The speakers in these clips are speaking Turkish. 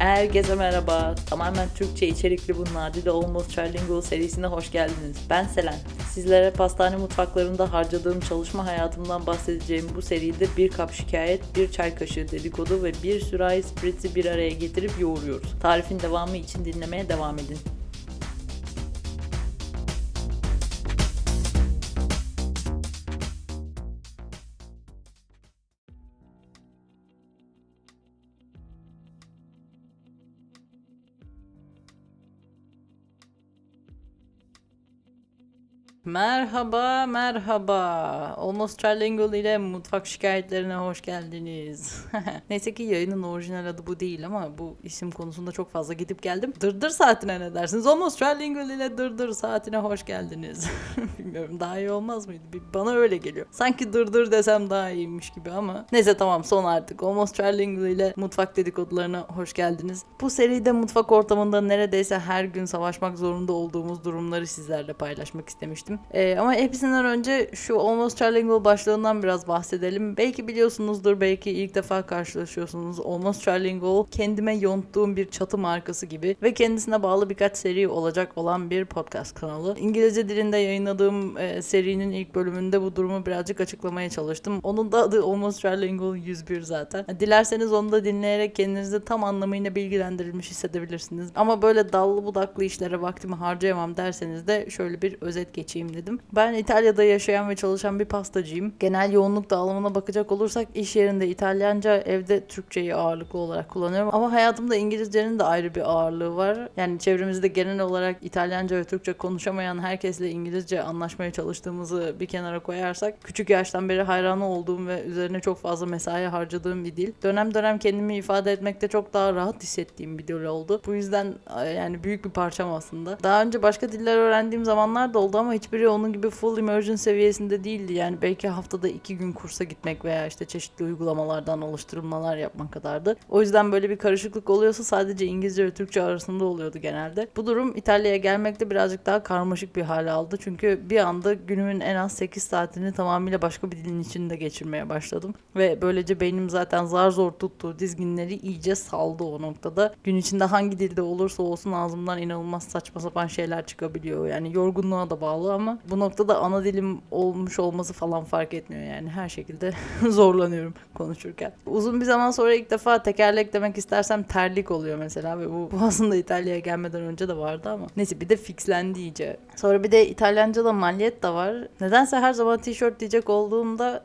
Herkese merhaba. Tamamen Türkçe içerikli bu Nadide Almost Trilingual serisine hoş geldiniz. Ben Selen. Sizlere pastane mutfaklarında harcadığım çalışma hayatımdan bahsedeceğim bu seride bir kap şikayet, bir çay kaşığı dedikodu ve bir sürahi spritzi bir araya getirip yoğuruyoruz. Tarifin devamı için dinlemeye devam edin. Merhaba, merhaba. Almost Trilingual ile mutfak şikayetlerine hoş geldiniz. Neyse ki yayının orijinal adı bu değil ama bu isim konusunda çok fazla gidip geldim. Dırdır saatine ne dersiniz? Almost Trilingual ile dırdır saatine hoş geldiniz. Bilmiyorum daha iyi olmaz mıydı? Bana öyle geliyor. Sanki dırdır desem daha iyiymiş gibi ama. Neyse tamam son artık. Almost Trilingual ile mutfak dedikodularına hoş geldiniz. Bu seride mutfak ortamında neredeyse her gün savaşmak zorunda olduğumuz durumları sizlerle paylaşmak istemiştim. Ee, ama hepsinden önce şu Almost Trilingual başlığından biraz bahsedelim. Belki biliyorsunuzdur, belki ilk defa karşılaşıyorsunuz. Almost Trilingual kendime yonttuğum bir çatı markası gibi ve kendisine bağlı birkaç seri olacak olan bir podcast kanalı. İngilizce dilinde yayınladığım e, serinin ilk bölümünde bu durumu birazcık açıklamaya çalıştım. Onun da adı Almost Trilingual 101 zaten. Dilerseniz onu da dinleyerek kendinizi tam anlamıyla bilgilendirilmiş hissedebilirsiniz. Ama böyle dallı budaklı işlere vaktimi harcayamam derseniz de şöyle bir özet geçeyim dedim. Ben İtalya'da yaşayan ve çalışan bir pastacıyım. Genel yoğunluk dağılımına bakacak olursak iş yerinde İtalyanca, evde Türkçeyi ağırlıklı olarak kullanıyorum. Ama hayatımda İngilizcenin de ayrı bir ağırlığı var. Yani çevremizde genel olarak İtalyanca ve Türkçe konuşamayan herkesle İngilizce anlaşmaya çalıştığımızı bir kenara koyarsak küçük yaştan beri hayranı olduğum ve üzerine çok fazla mesai harcadığım bir dil. Dönem dönem kendimi ifade etmekte çok daha rahat hissettiğim bir dil oldu. Bu yüzden yani büyük bir parçam aslında. Daha önce başka diller öğrendiğim zamanlar da oldu ama hiçbiri onun gibi full immersion seviyesinde değildi. Yani belki haftada iki gün kursa gitmek veya işte çeşitli uygulamalardan oluşturmalar yapmak kadardı. O yüzden böyle bir karışıklık oluyorsa sadece İngilizce ve Türkçe arasında oluyordu genelde. Bu durum İtalya'ya gelmekte birazcık daha karmaşık bir hale aldı. Çünkü bir anda günümün en az 8 saatini tamamıyla başka bir dilin içinde geçirmeye başladım. Ve böylece beynim zaten zar zor tuttuğu dizginleri iyice saldı o noktada. Gün içinde hangi dilde olursa olsun ağzımdan inanılmaz saçma sapan şeyler çıkabiliyor. Yani yorgunluğa da bağlı ama bu noktada ana dilim olmuş olması falan fark etmiyor yani her şekilde zorlanıyorum konuşurken. Uzun bir zaman sonra ilk defa tekerlek demek istersem terlik oluyor mesela ve bu, bu aslında İtalya'ya gelmeden önce de vardı ama neyse bir de fixlendi iyice. Sonra bir de İtalyanca'da da var. Nedense her zaman tişört diyecek olduğumda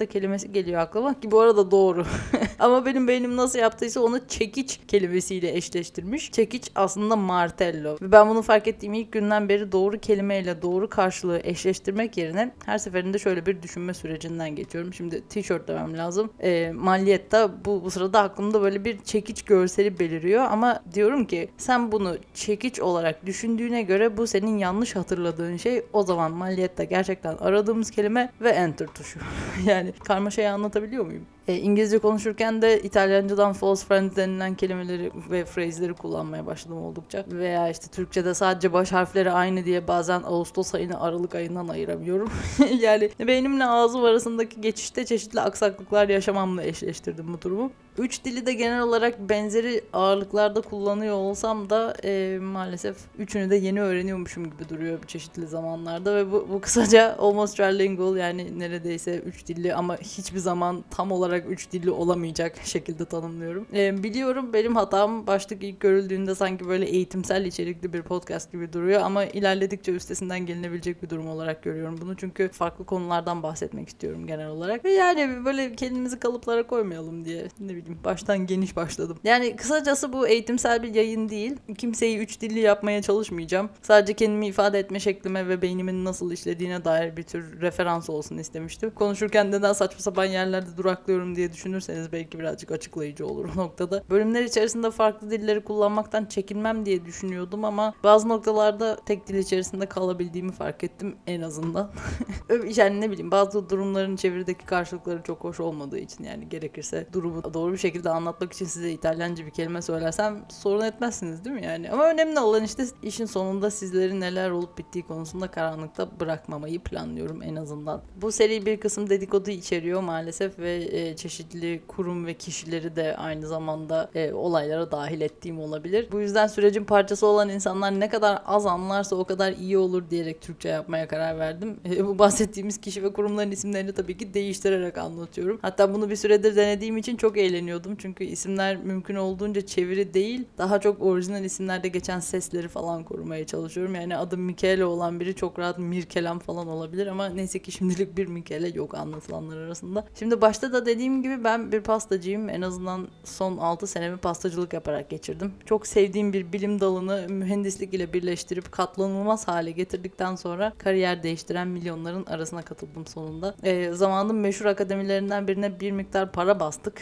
da kelimesi geliyor aklıma ki bu arada doğru. ama benim beynim nasıl yaptıysa onu çekiç kelimesiyle eşleştirmiş. Çekiç aslında martello. Ve ben bunu fark ettiğim ilk günden beri doğru kelimeyle doğru karşılığı eşleştirmek yerine her seferinde şöyle bir düşünme sürecinden geçiyorum. Şimdi tişört demem lazım. E, maliyette bu, bu sırada aklımda böyle bir çekiç görseli beliriyor ama diyorum ki sen bunu çekiç olarak düşündüğüne göre bu senin yanlış hatırladığın şey o zaman maliyette gerçekten aradığımız kelime ve enter tuşu. yani karmaşayı anlatabiliyor muyum? E, İngilizce konuşurken de İtalyancadan false friend denilen kelimeleri ve phrase'leri kullanmaya başladım oldukça. Veya işte Türkçe'de sadece baş harfleri aynı diye bazen Ağustos ayını Aralık ayından ayıramıyorum. yani benimle ağzım arasındaki geçişte çeşitli aksaklıklar yaşamamla eşleştirdim bu durumu. Üç dili de genel olarak benzeri ağırlıklarda kullanıyor olsam da e, maalesef üçünü de yeni öğreniyormuşum gibi duruyor çeşitli zamanlarda ve bu, bu kısaca almost trilingual yani neredeyse üç dilli ama hiçbir zaman tam olarak üç dilli olamayacak şekilde tanımlıyorum. E, biliyorum benim hatam başlık ilk görüldüğünde sanki böyle eğitimsel içerikli bir podcast gibi duruyor ama ilerledikçe üstesinden gelinebilecek bir durum olarak görüyorum bunu çünkü farklı konulardan bahsetmek istiyorum genel olarak ve yani böyle kendimizi kalıplara koymayalım diye ne bileyim bileyim baştan geniş başladım. Yani kısacası bu eğitimsel bir yayın değil. Kimseyi üç dilli yapmaya çalışmayacağım. Sadece kendimi ifade etme şeklime ve beynimin nasıl işlediğine dair bir tür referans olsun istemiştim. Konuşurken neden saçma sapan yerlerde duraklıyorum diye düşünürseniz belki birazcık açıklayıcı olur o noktada. Bölümler içerisinde farklı dilleri kullanmaktan çekinmem diye düşünüyordum ama bazı noktalarda tek dil içerisinde kalabildiğimi fark ettim en azından. yani ne bileyim bazı durumların çevirideki karşılıkları çok hoş olmadığı için yani gerekirse durumu doğru doğru bir şekilde anlatmak için size İtalyanca bir kelime söylersem sorun etmezsiniz değil mi yani? Ama önemli olan işte işin sonunda sizlerin neler olup bittiği konusunda karanlıkta bırakmamayı planlıyorum en azından. Bu seri bir kısım dedikodu içeriyor maalesef ve e, çeşitli kurum ve kişileri de aynı zamanda e, olaylara dahil ettiğim olabilir. Bu yüzden sürecin parçası olan insanlar ne kadar az anlarsa o kadar iyi olur diyerek Türkçe yapmaya karar verdim. E, bu bahsettiğimiz kişi ve kurumların isimlerini tabii ki değiştirerek anlatıyorum. Hatta bunu bir süredir denediğim için çok eğleniyordum. Çünkü isimler mümkün olduğunca çeviri değil, daha çok orijinal isimlerde geçen sesleri falan korumaya çalışıyorum. Yani adı Mikele olan biri çok rahat Mirkelam falan olabilir ama neyse ki şimdilik bir Mikele yok anlatılanlar arasında. Şimdi başta da dediğim gibi ben bir pastacıyım. En azından son 6 senemi pastacılık yaparak geçirdim. Çok sevdiğim bir bilim dalını mühendislik ile birleştirip katlanılmaz hale getirdikten sonra kariyer değiştiren milyonların arasına katıldım sonunda. E, zamanın meşhur akademilerinden birine bir miktar para bastık.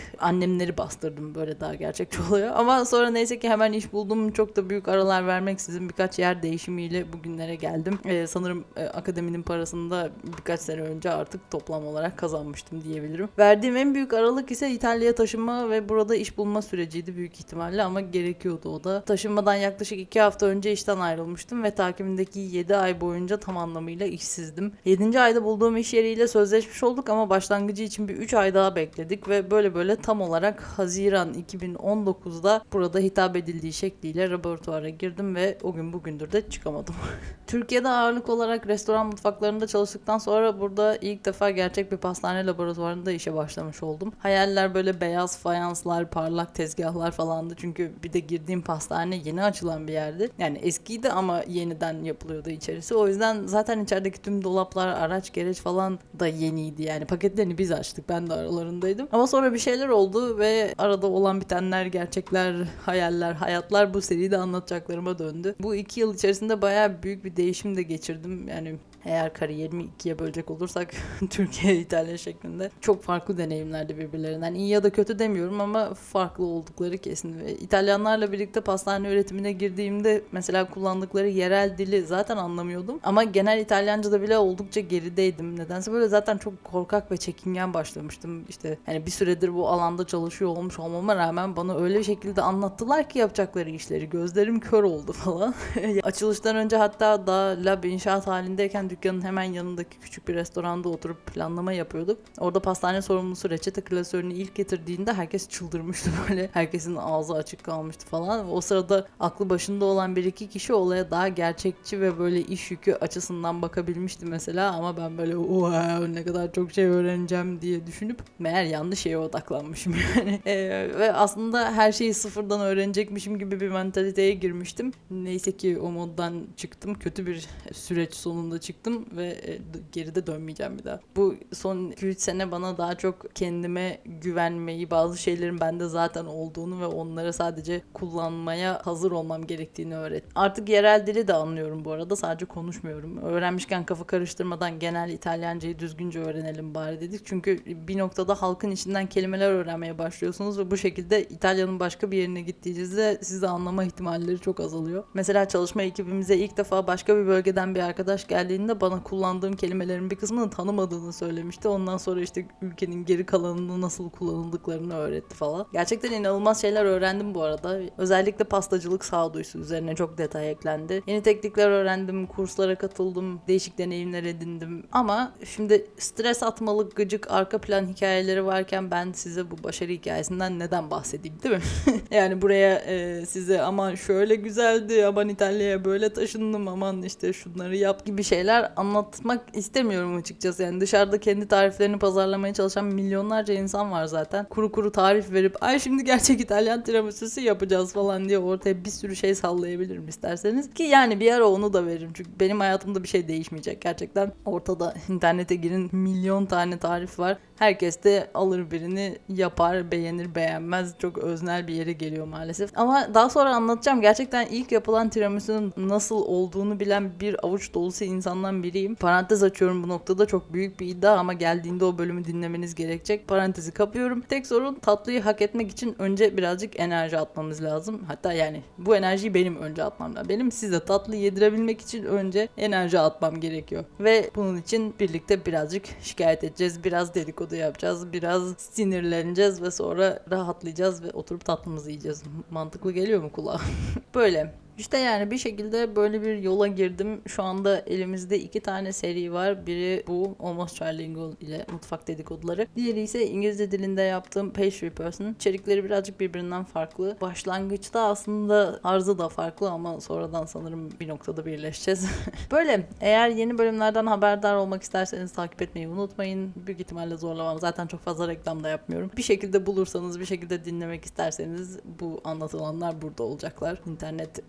Annemleri bastırdım böyle daha gerçekçi oluyor. Ama sonra neyse ki hemen iş buldum. Çok da büyük aralar vermeksizin birkaç yer değişimiyle bugünlere geldim. E, sanırım e, akademinin parasını da birkaç sene önce artık toplam olarak kazanmıştım diyebilirim. Verdiğim en büyük aralık ise İtalya'ya taşınma ve burada iş bulma süreciydi büyük ihtimalle ama gerekiyordu o da. Taşınmadan yaklaşık 2 hafta önce işten ayrılmıştım ve takibindeki 7 ay boyunca tam anlamıyla işsizdim. 7. ayda bulduğum iş yeriyle sözleşmiş olduk ama başlangıcı için bir 3 ay daha bekledik ve böyle böyle tam olarak Haziran 2019'da burada hitap edildiği şekliyle laboratuvara girdim ve o gün bugündür de çıkamadım. Türkiye'de ağırlık olarak restoran mutfaklarında çalıştıktan sonra burada ilk defa gerçek bir pastane laboratuvarında işe başlamış oldum. Hayaller böyle beyaz fayanslar, parlak tezgahlar falandı. Çünkü bir de girdiğim pastane yeni açılan bir yerdi. Yani eskiydi ama yeniden yapılıyordu içerisi. O yüzden zaten içerideki tüm dolaplar, araç, gereç falan da yeniydi. Yani paketlerini biz açtık. Ben de aralarındaydım. Ama sonra bir şeyler oldu ve arada olan bitenler, gerçekler, hayaller, hayatlar bu seride anlatacaklarıma döndü. Bu iki yıl içerisinde bayağı büyük bir değişim de geçirdim. Yani eğer kariyerimi ikiye bölecek olursak Türkiye, İtalya şeklinde çok farklı deneyimlerdi birbirlerinden. İyi ya da kötü demiyorum ama farklı oldukları kesin. Ve İtalyanlarla birlikte pastane üretimine girdiğimde mesela kullandıkları yerel dili zaten anlamıyordum. Ama genel İtalyanca'da bile oldukça gerideydim. Nedense böyle zaten çok korkak ve çekingen başlamıştım. İşte hani bir süredir bu alanda çalışıyor olmuş olmama rağmen bana öyle bir şekilde anlattılar ki yapacakları işleri. Gözlerim kör oldu falan. Açılıştan önce hatta daha lab inşaat halindeyken dükkanın hemen yanındaki küçük bir restoranda oturup planlama yapıyorduk. Orada pastane sorumlusu reçete klasörünü ilk getirdiğinde herkes çıldırmıştı böyle. Herkesin ağzı açık kalmıştı falan. O sırada aklı başında olan bir iki kişi olaya daha gerçekçi ve böyle iş yükü açısından bakabilmişti mesela ama ben böyle wow ne kadar çok şey öğreneceğim diye düşünüp meğer yanlış şeye odaklanmışım yani. Ee, ve aslında her şeyi sıfırdan öğrenecekmişim gibi bir mentaliteye girmiştim. Neyse ki o moddan çıktım. Kötü bir süreç sonunda çıktım ve e, geride dönmeyeceğim bir daha. Bu son 2-3 sene bana daha çok kendime güvenmeyi, bazı şeylerin bende zaten olduğunu ve onları sadece kullanmaya hazır olmam gerektiğini öğret. Artık yerel dili de anlıyorum bu arada. Sadece konuşmuyorum. Öğrenmişken kafa karıştırmadan genel İtalyancayı düzgünce öğrenelim bari dedik. Çünkü bir noktada halkın içinden kelimeler öğrenmeye başlıyorsunuz ve bu şekilde İtalya'nın başka bir yerine gittiğinizde sizi anlama ihtimalleri çok azalıyor. Mesela çalışma ekibimize ilk defa başka bir bölgeden bir arkadaş geldiğinde bana kullandığım kelimelerin bir kısmını tanımadığını söylemişti. Ondan sonra işte ülkenin geri kalanını nasıl kullanıldıklarını öğretti falan. Gerçekten inanılmaz şeyler öğrendim bu arada. Özellikle pastacılık sağduyusu üzerine çok detay eklendi. Yeni teknikler öğrendim, kurslara katıldım, değişik deneyimler edindim. Ama şimdi stres atmalı gıcık arka plan hikayeleri varken ben size bu başarı hikayesinden neden bahsedeyim değil mi? yani buraya e, size aman şöyle güzeldi, aman İtalya'ya böyle taşındım, aman işte şunları yap gibi şeyler anlatmak istemiyorum açıkçası. Yani dışarıda kendi tariflerini pazarlamaya çalışan milyonlarca insan var zaten. Kuru kuru tarif verip ay şimdi gerçek İtalyan tiramisu'su yapacağız falan diye ortaya bir sürü şey sallayabilirim isterseniz. Ki yani bir ara onu da veririm. Çünkü benim hayatımda bir şey değişmeyecek. Gerçekten ortada internete girin milyon tane tarif var. Herkes de alır birini yapar, beğenir, beğenmez. Çok öznel bir yere geliyor maalesef. Ama daha sonra anlatacağım. Gerçekten ilk yapılan tiramisu'nun nasıl olduğunu bilen bir avuç dolusu insanlar insanlardan biriyim. Parantez açıyorum bu noktada çok büyük bir iddia ama geldiğinde o bölümü dinlemeniz gerekecek. Parantezi kapıyorum. Tek sorun tatlıyı hak etmek için önce birazcık enerji atmamız lazım. Hatta yani bu enerjiyi benim önce atmam lazım. Benim size tatlı yedirebilmek için önce enerji atmam gerekiyor. Ve bunun için birlikte birazcık şikayet edeceğiz. Biraz dedikodu yapacağız. Biraz sinirleneceğiz ve sonra rahatlayacağız ve oturup tatlımızı yiyeceğiz. Mantıklı geliyor mu kulağa? Böyle. İşte yani bir şekilde böyle bir yola girdim. Şu anda elimizde iki tane seri var. Biri bu Almost Trilingual ile mutfak dedikoduları. Diğeri ise İngilizce dilinde yaptığım Pastry Person. İçerikleri birazcık birbirinden farklı. Başlangıçta aslında arzı da farklı ama sonradan sanırım bir noktada birleşeceğiz. böyle eğer yeni bölümlerden haberdar olmak isterseniz takip etmeyi unutmayın. Büyük ihtimalle zorlamam. Zaten çok fazla reklam da yapmıyorum. Bir şekilde bulursanız, bir şekilde dinlemek isterseniz bu anlatılanlar burada olacaklar. İnternet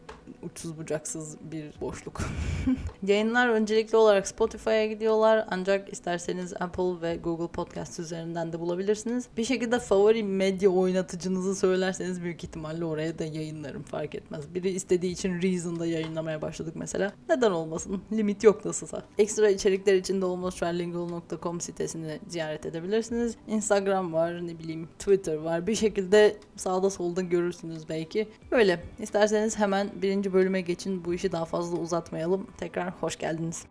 uçsuz bucaksız bir boşluk. Yayınlar öncelikli olarak Spotify'a gidiyorlar ancak isterseniz Apple ve Google Podcast üzerinden de bulabilirsiniz. Bir şekilde favori medya oynatıcınızı söylerseniz büyük ihtimalle oraya da yayınlarım fark etmez. Biri istediği için Reason'da yayınlamaya başladık mesela. Neden olmasın? Limit yok nasılsa. Ekstra içerikler için de almosttrilingual.com sitesini ziyaret edebilirsiniz. Instagram var, ne bileyim Twitter var. Bir şekilde sağda solda görürsünüz belki. Böyle. İsterseniz hemen birinci bölüme geçin. Bu işi daha fazla uzatmayalım. Tekrar hoş geldiniz.